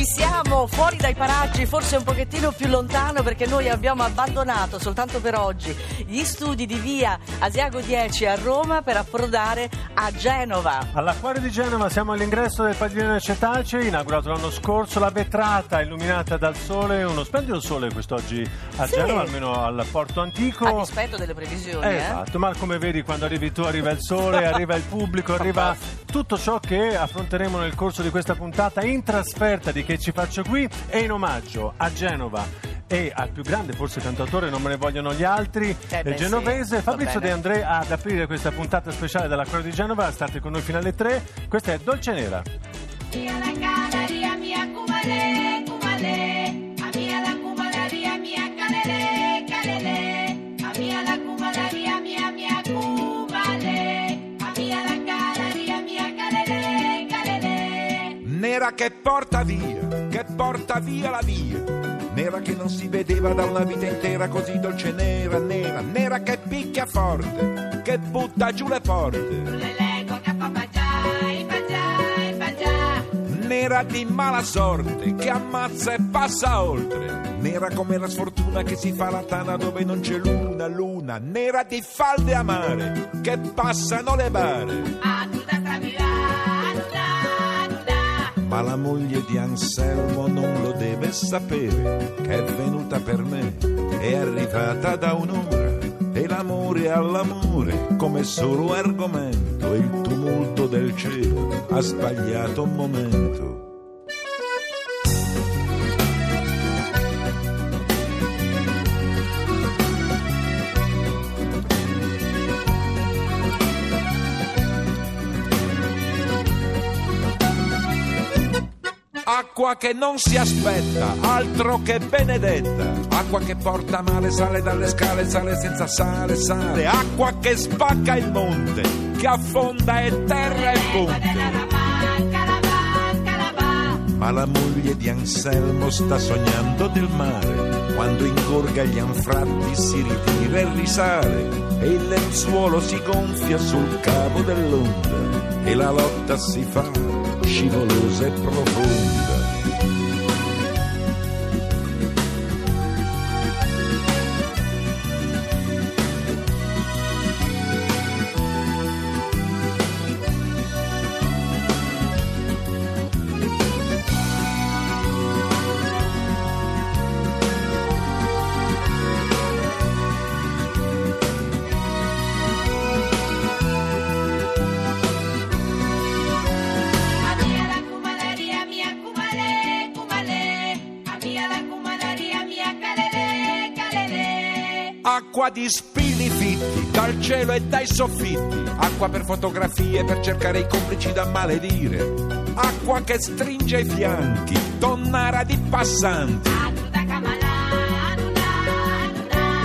Ci siamo fuori dai paraggi, forse un pochettino più lontano perché noi abbiamo abbandonato soltanto per oggi gli studi di via Asiago 10 a Roma per approdare a Genova. All'acquario di Genova siamo all'ingresso del padiglione Cetacei, inaugurato l'anno scorso, la vetrata illuminata dal sole, uno splendido sole quest'oggi a Sì. Genova, almeno al porto antico. A dispetto delle previsioni, Eh, eh? Esatto, ma come vedi quando arrivi tu arriva il sole, arriva il pubblico, arriva tutto ciò che affronteremo nel corso di questa puntata in trasferta di Che ci faccio qui e in omaggio a Genova e al più grande forse cantautore, non me ne vogliono gli altri, Eh beh, il genovese sì, Fabrizio. De André ad aprire questa puntata speciale dell'Acquario di Genova, state con noi fino alle 3, questa è Dolce Nera. Nera che porta via, che porta via la via. Nera che non si vedeva da una vita intera così dolce nera, nera, nera che picchia forte, che butta giù le porte. Nera di mala sorte, che ammazza e passa oltre. Nera come la sfortuna che si fa la tana dove non c'è luna, luna. Nera di falde amare, che passano le bare. Ma la moglie di Anselmo non lo deve sapere che è venuta per me, è arrivata da un'ora e l'amore all'amore come solo argomento il tumulto del cielo ha sbagliato un momento. Acqua che non si aspetta, altro che benedetta. Acqua che porta male, sale dalle scale, sale senza sale, sale. Acqua che spacca il monte, che affonda e terra e ponte. Ma la moglie di Anselmo sta sognando del mare. Quando ingorga gli anfratti si ritira e risale. E il lenzuolo si gonfia sul cavo dell'onda. E la lotta si fa scivolosa e profonda. Acqua di spilli fitti dal cielo e dai soffitti. Acqua per fotografie per cercare i complici da maledire. Acqua che stringe i fianchi, tonnara di passanti.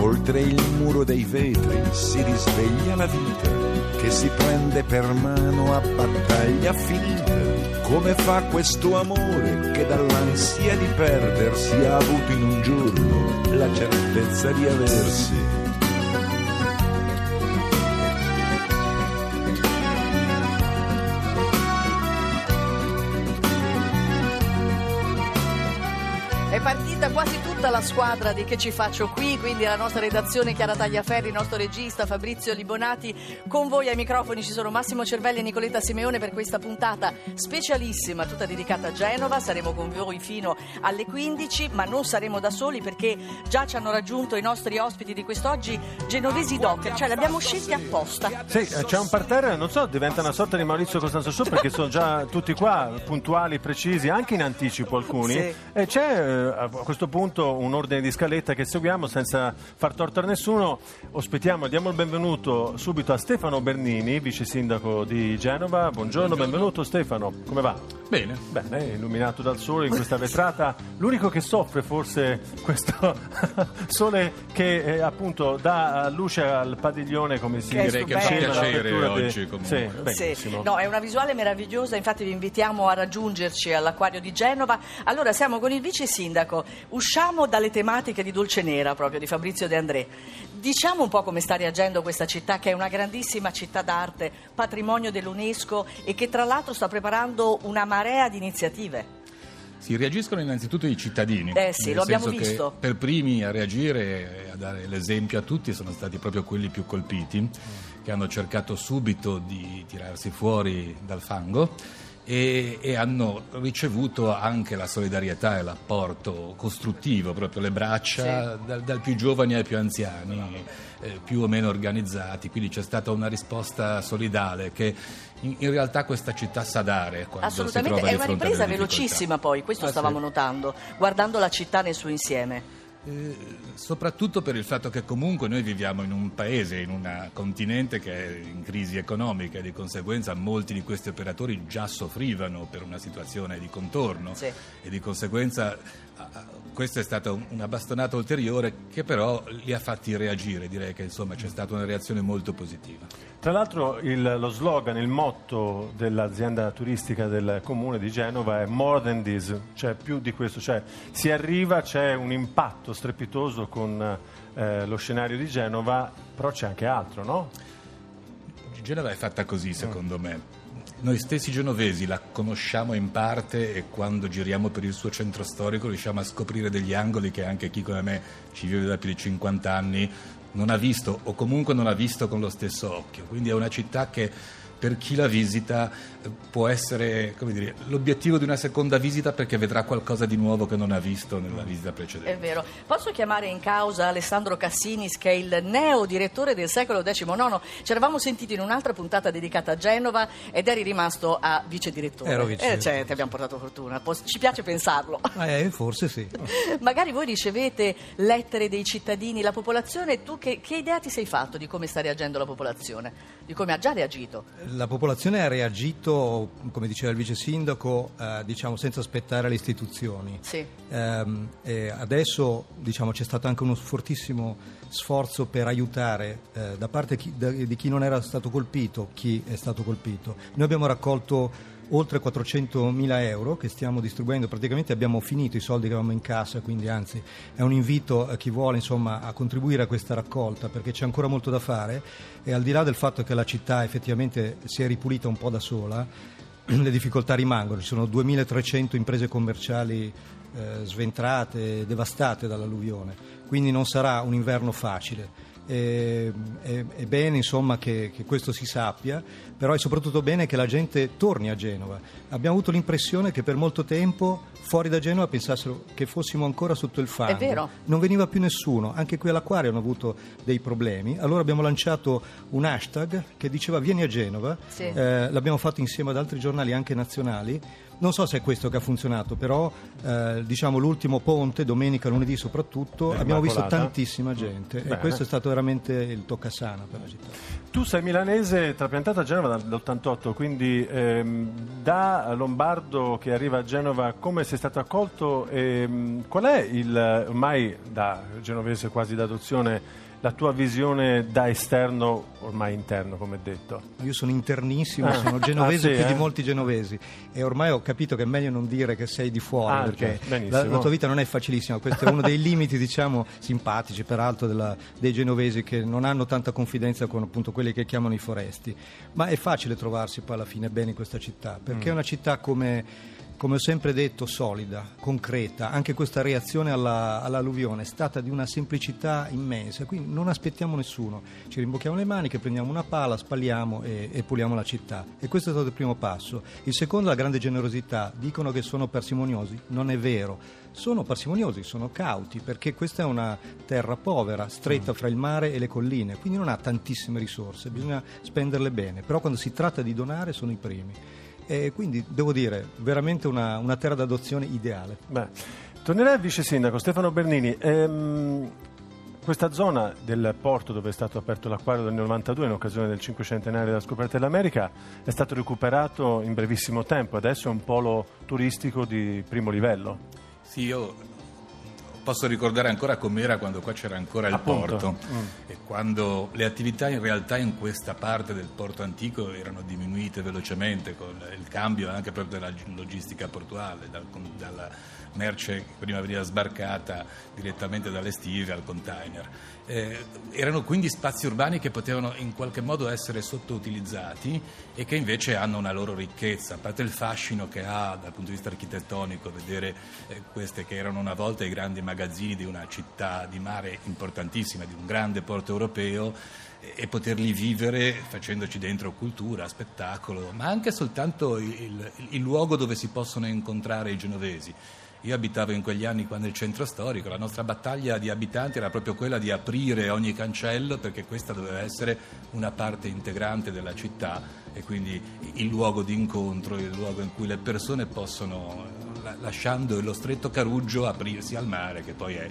Oltre il muro dei vetri si risveglia la vita che si prende per mano a battaglia finita. Come fa questo amore che dall'ansia di perdersi ha avuto in un giorno la certezza di aversi? Tutta la squadra di Che ci faccio qui, quindi la nostra redazione Chiara Tagliaferri, il nostro regista Fabrizio Libonati. Con voi ai microfoni ci sono Massimo Cervelli e Nicoletta Simeone per questa puntata specialissima, tutta dedicata a Genova. Saremo con voi fino alle 15, ma non saremo da soli perché già ci hanno raggiunto i nostri ospiti di quest'oggi, genovesi docker, cioè li abbiamo scelti apposta. Sì, c'è un parterre, non so, diventa una sorta di Maurizio Costanzo Show perché sono già tutti qua, puntuali, precisi, anche in anticipo alcuni. Sì. E c'è eh, a questo punto un ordine di scaletta che seguiamo senza far torto a nessuno. Ospitiamo, diamo il benvenuto subito a Stefano Bernini, vice sindaco di Genova. Buongiorno, benvenuto Stefano, come va? Bene. Bene, illuminato dal sole in questa vetrata. L'unico che soffre forse questo sole che eh, appunto dà luce al padiglione come si Che è Direi che fa piacere oggi comunque. Sì, Sì. No, è una visuale meravigliosa, infatti vi invitiamo a raggiungerci all'Acquario di Genova. Allora siamo con il vice sindaco usciamo dalle tematiche di Dolce Nera, proprio di Fabrizio De André. Diciamo un po' come sta reagendo questa città, che è una grandissima città d'arte, patrimonio dell'UNESCO e che tra l'altro sta preparando una marea di iniziative. Si reagiscono innanzitutto i cittadini. Eh sì, lo abbiamo visto. Per primi a reagire e a dare l'esempio a tutti sono stati proprio quelli più colpiti, che hanno cercato subito di tirarsi fuori dal fango e, e hanno ricevuto anche la solidarietà e l'apporto costruttivo, proprio le braccia dal, dal più giovani ai più anziani, eh, più o meno organizzati. Quindi c'è stata una risposta solidale che in, in realtà questa città sa dare Assolutamente, è una ripresa velocissima poi, questo Ah, stavamo sì. notando, guardando la città nel suo insieme. Eh, soprattutto per il fatto che comunque noi viviamo in un paese, in un continente che è in crisi economica e di conseguenza molti di questi operatori già soffrivano per una situazione di contorno Sì. e di conseguenza questa è stata un- una bastonata ulteriore che però li ha fatti reagire, direi che insomma c'è stata una reazione molto positiva. Tra l'altro il- lo slogan, il motto dell'azienda turistica del comune di Genova è More than this, cioè più di questo, cioè si arriva, c'è un impatto strepitoso con eh, lo scenario di Genova, però c'è anche altro, no? Genova è fatta così secondo me. Noi stessi genovesi la conosciamo in parte e quando giriamo per il suo centro storico riusciamo a scoprire degli angoli che anche chi come me ci vive da più di 50 anni non ha visto o comunque non ha visto con lo stesso occhio. Quindi è una città che per chi la visita eh, può essere come dire, l'obiettivo di una seconda visita perché vedrà qualcosa di nuovo che non ha visto nella visita È precedente. vero. Posso chiamare in causa Alessandro Cassinis, che è il neo direttore del secolo XIX? Ci eravamo sentiti in un'altra puntata dedicata a Genova ed eri rimasto a vice direttore. Ero vice. Eh, cioè, ti abbiamo portato fortuna. Ci piace pensarlo. Eh, forse sì. Magari voi ricevete lettere dei cittadini, la popolazione, tu che, che idea ti sei fatto di come sta reagendo la popolazione? Di come ha già reagito? La popolazione ha reagito, come diceva il vice sindaco, eh, diciamo senza aspettare le istituzioni. Sì. Ehm, e adesso diciamo, c'è stato anche uno fortissimo sforzo per aiutare eh, da parte chi- da- di chi non era stato colpito, chi è stato colpito. Noi abbiamo raccolto oltre 400 mila euro che stiamo distribuendo, praticamente abbiamo finito i soldi che avevamo in cassa, quindi anzi è un invito a chi vuole insomma, a contribuire a questa raccolta perché c'è ancora molto da fare. E al di là del fatto che la città effettivamente si è ripulita un po' da sola, le difficoltà rimangono, ci sono 2300 imprese commerciali eh, sventrate, devastate dall'alluvione, quindi non sarà un inverno facile. E- È, è bene insomma che, che questo si sappia, però è soprattutto bene che la gente torni a Genova. Abbiamo avuto l'impressione che per molto tempo fuori da Genova pensassero che fossimo ancora sotto il fango. È vero. Non veniva più nessuno, anche qui all'acquario hanno avuto dei problemi. Allora abbiamo lanciato un hashtag che diceva vieni a Genova, Sì. Eh, l'abbiamo fatto insieme ad altri giornali anche nazionali. Non so se è questo che ha funzionato, però eh, diciamo l'ultimo ponte, domenica, lunedì soprattutto, abbiamo visto tantissima gente Bene. e questo è stato veramente il toccasana per la città. Tu sei milanese trapiantato a Genova dall'88, quindi ehm, da Lombardo che arriva a Genova come sei stato accolto e mh, qual è il, ormai da genovese quasi d'adozione, la tua visione da esterno, ormai interno come detto? Io sono internissimo, Ah. sono genovese Ah, sì, più di eh? molti genovesi e ormai ho capito che è meglio non dire che sei di fuori Ah, perché la, la tua vita non è facilissima, questo è uno dei limiti diciamo simpatici peraltro della- dei genovesi che non hanno tanta confidenza con appunto quelli che chiamano i foresti, ma è facile trovarsi poi alla fine bene in questa città perché Mm. è una città come... Come ho sempre detto, solida, concreta, anche questa reazione alla- all'alluvione è stata di una semplicità immensa, quindi non aspettiamo nessuno, ci rimbocchiamo le maniche, prendiamo una pala, spalliamo e, e puliamo la città. E questo è stato il primo passo. Il secondo, la grande generosità. Dicono che sono parsimoniosi, non è vero. Sono parsimoniosi, sono cauti, perché questa è una terra povera, stretta fra il mare e le colline, quindi non ha tantissime risorse, bisogna spenderle bene, però quando si tratta di donare sono i primi. E quindi devo dire, veramente una, una terra d'adozione ideale. Beh, tornerei al vice sindaco Stefano Bernini. Ehm, questa zona del porto dove è stato aperto l'acquario nel 92 in occasione del cinquecentenario della scoperta dell'America è stato recuperato in brevissimo tempo, adesso è un polo turistico di primo livello. Sì, io posso ricordare ancora com'era quando qua c'era ancora il Appunto. porto Mm. e quando le attività in realtà in questa parte del porto antico erano diminuite velocemente con il cambio anche proprio della logistica portuale, dal- dalla merce prima veniva sbarcata direttamente dalle stive al container. Eh, erano quindi spazi urbani che potevano in qualche modo essere sottoutilizzati e che invece hanno una loro ricchezza, a parte il fascino che ha dal punto di vista architettonico vedere eh, queste che erano una volta i grandi magazzini di una città di mare importantissima, di un grande porto europeo e- e poterli vivere facendoci dentro cultura, spettacolo, ma anche soltanto il, il- il luogo dove si possono incontrare i genovesi. Io abitavo in quegli anni qua nel centro storico, la nostra battaglia di abitanti era proprio quella di aprire ogni cancello perché questa doveva essere una parte integrante della città e quindi il luogo di incontro, il luogo in cui le persone possono, la- lasciando lo stretto Caruggio, aprirsi al mare che poi è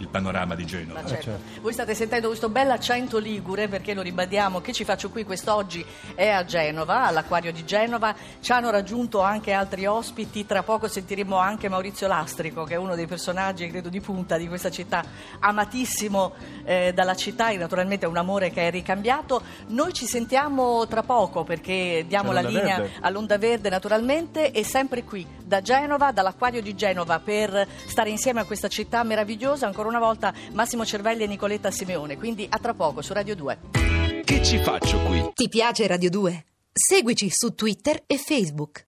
il panorama di Genova. Ma certo. certo. Voi state sentendo questo bel accento ligure perché lo ribadiamo che ci faccio qui quest'oggi è a Genova, all'acquario di Genova. Ci hanno raggiunto anche altri ospiti, tra poco sentiremo anche Maurizio Lastrico che è uno dei personaggi credo di punta di questa città, amatissimo eh, dalla città e naturalmente è un amore che è ricambiato. Noi ci sentiamo tra poco perché diamo C'è la linea Verde. all'Onda Verde naturalmente e sempre qui da Genova, dall'acquario di Genova per stare insieme a questa città meravigliosa. Ancora una volta Massimo Cervelli e Nicoletta Simeone. Quindi a tra poco su Radio 2. Che ci faccio qui? Ti piace Radio 2? Seguici su Twitter e Facebook.